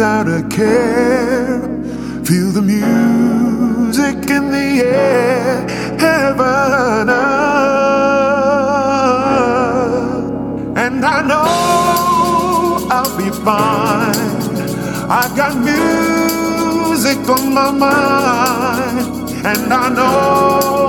without a care. Feel the music in the air. Heaven up. And I know I'll be fine. I've got music on my mind. And I know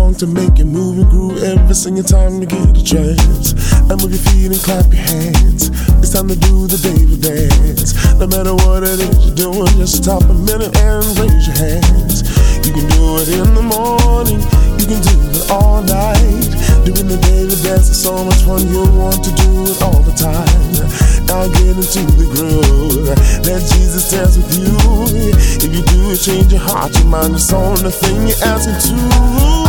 song to make you move and groove every single time you get a chance. And move your feet and clap your hands. It's time to do the David dance. No matter what it is you're doing, just stop a minute and raise your hands. You can do it in the morning, you can do it all night. Doing the David dance is so much fun, you'll want to do it all the time. Now get into the groove. Let Jesus dance with you. If you do it, change your heart, your mind. It's soul. the thing you're asking to.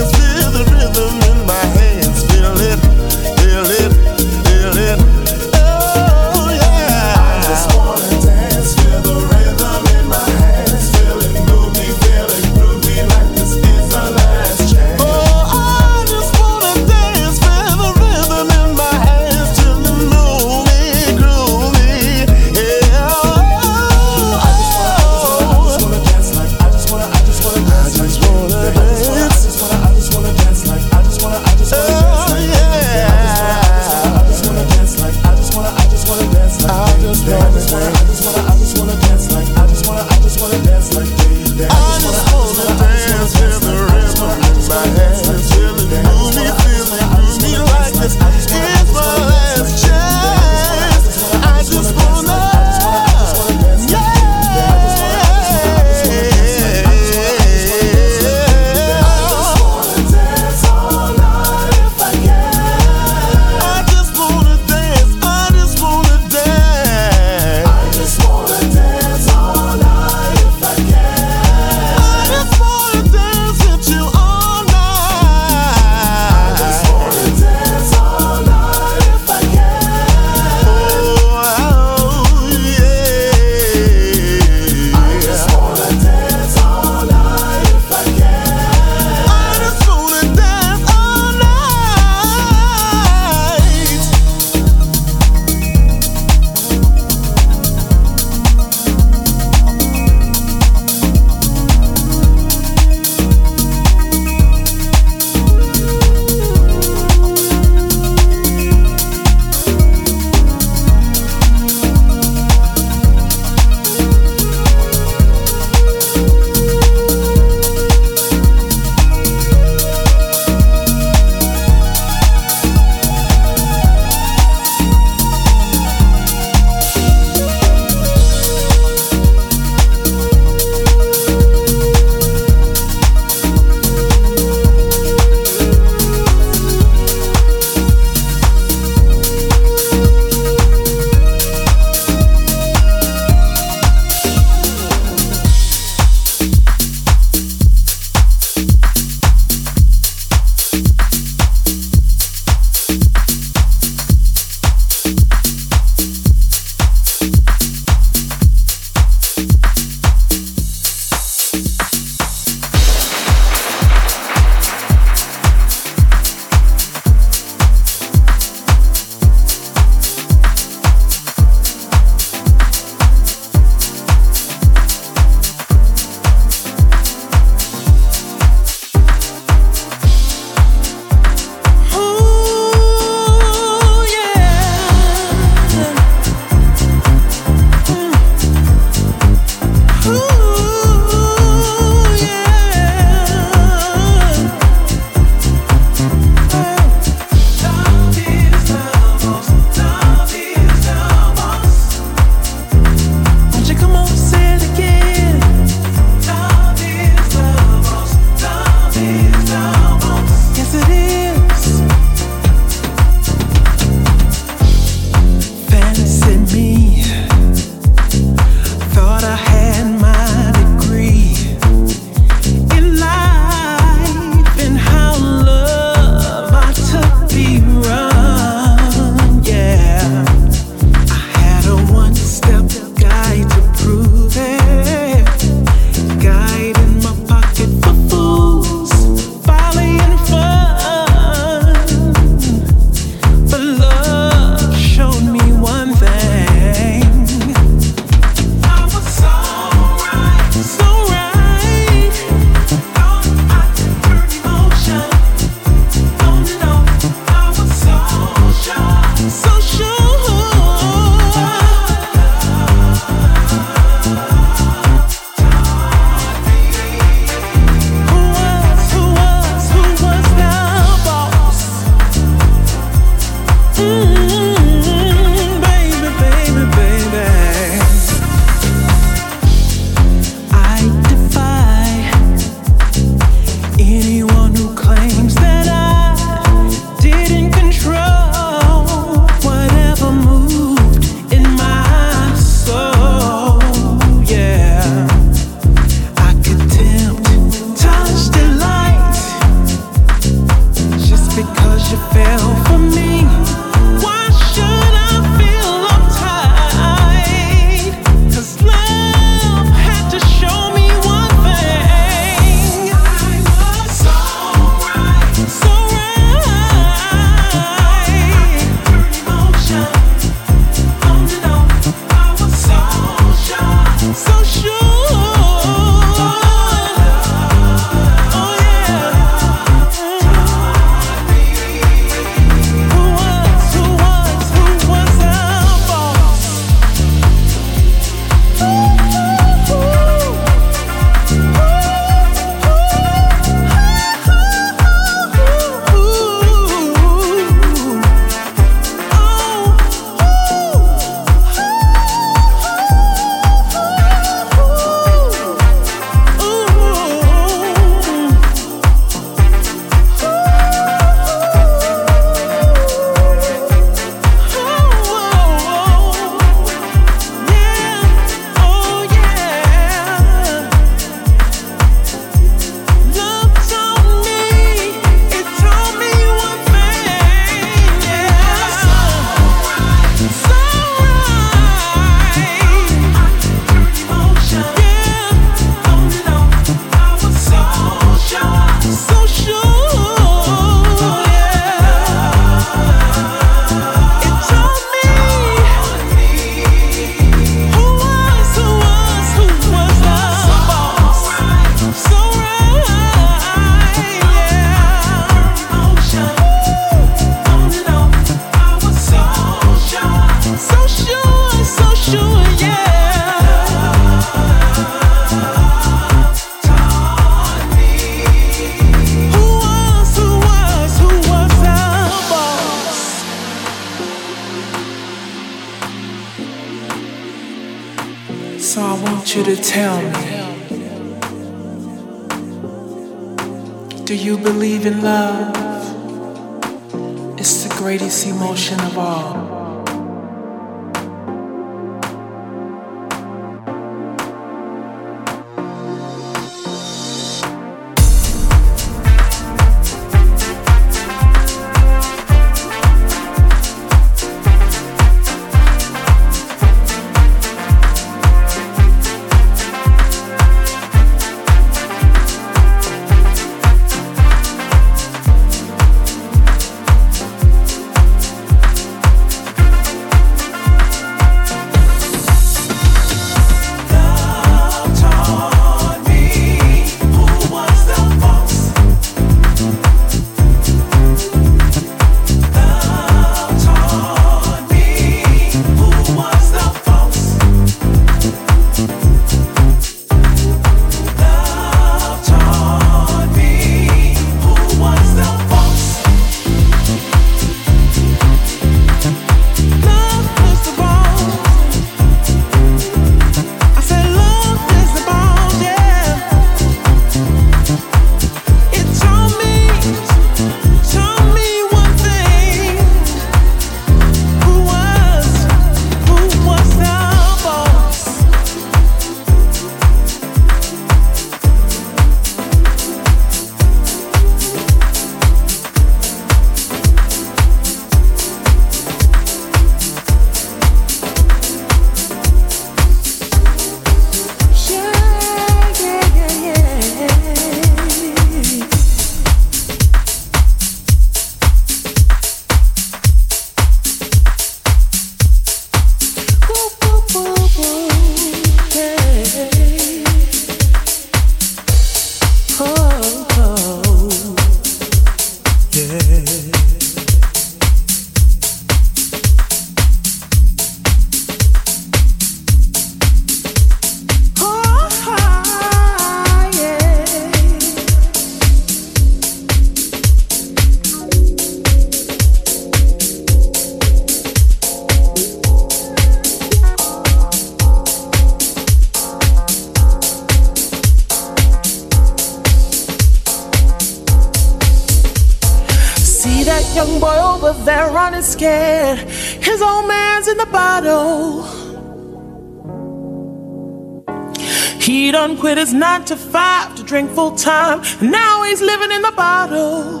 Drink full time. Now he's living in the bottle.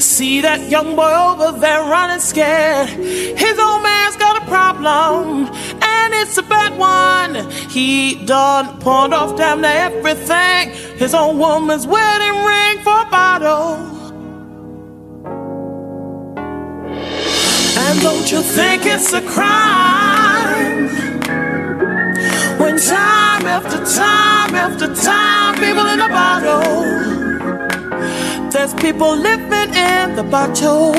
See that young boy over there running scared. His old man's got a problem, and it's a bad one. He done pawned off damn near everything. His old woman's wedding ring for a bottle. And don't you think it's a crime? When time after time after time, people in the bottle. There's people living in the bottle.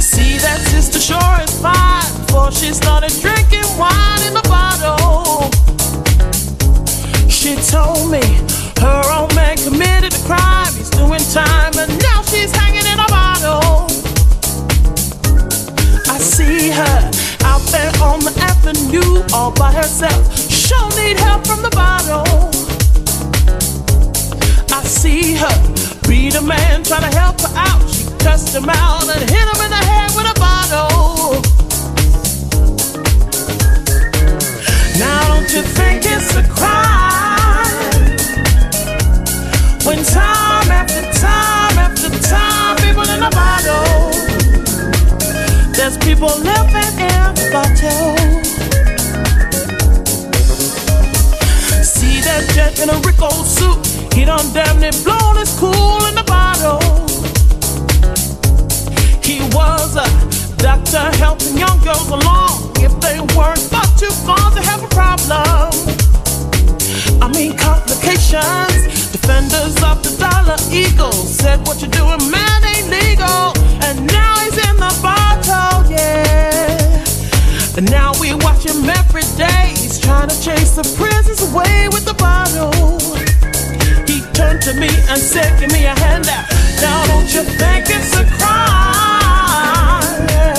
See that sister sure is fine before she started drinking wine in the bottle. She told me her old man committed a crime. He's doing time, and now she's hanging in a bottle. I see her there on the avenue all by herself. She'll need help from the bottle. I see her beat a man trying to help her out. She cussed him out and hit him in the head with a bottle. Now don't you think it's a crime when time after time after time people in a bottle there's people living in bottle. See that jet in a Rico suit. He done damn near blown his cool in the bottle. He was a doctor helping young girls along. If they weren't far too far to have a problem. I mean complications. Defenders of the dollar eagle said what you're doing, man, ain't legal. And now he's in the bottle, yeah. And now we watch him every day. He's trying to chase the prisons away with the bottle. He turned to me and said, Give me a handout. Now don't you think it's a crime? Yeah.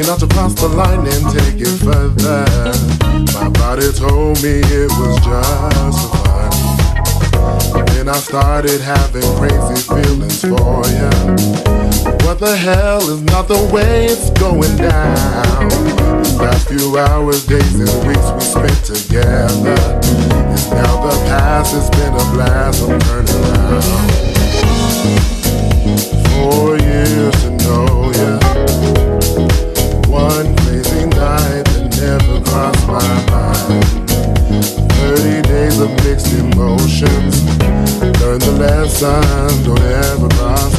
me not to cross the line and take it further. My body told me it was just fun. Then I started having crazy feelings for you. What the hell is not the way it's going down? Last few hours, days, and weeks we spent together. It's now the past, it's been a blast, I'm turning around. Four years to know emotions. Learn the lesson, don't ever cry.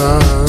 sun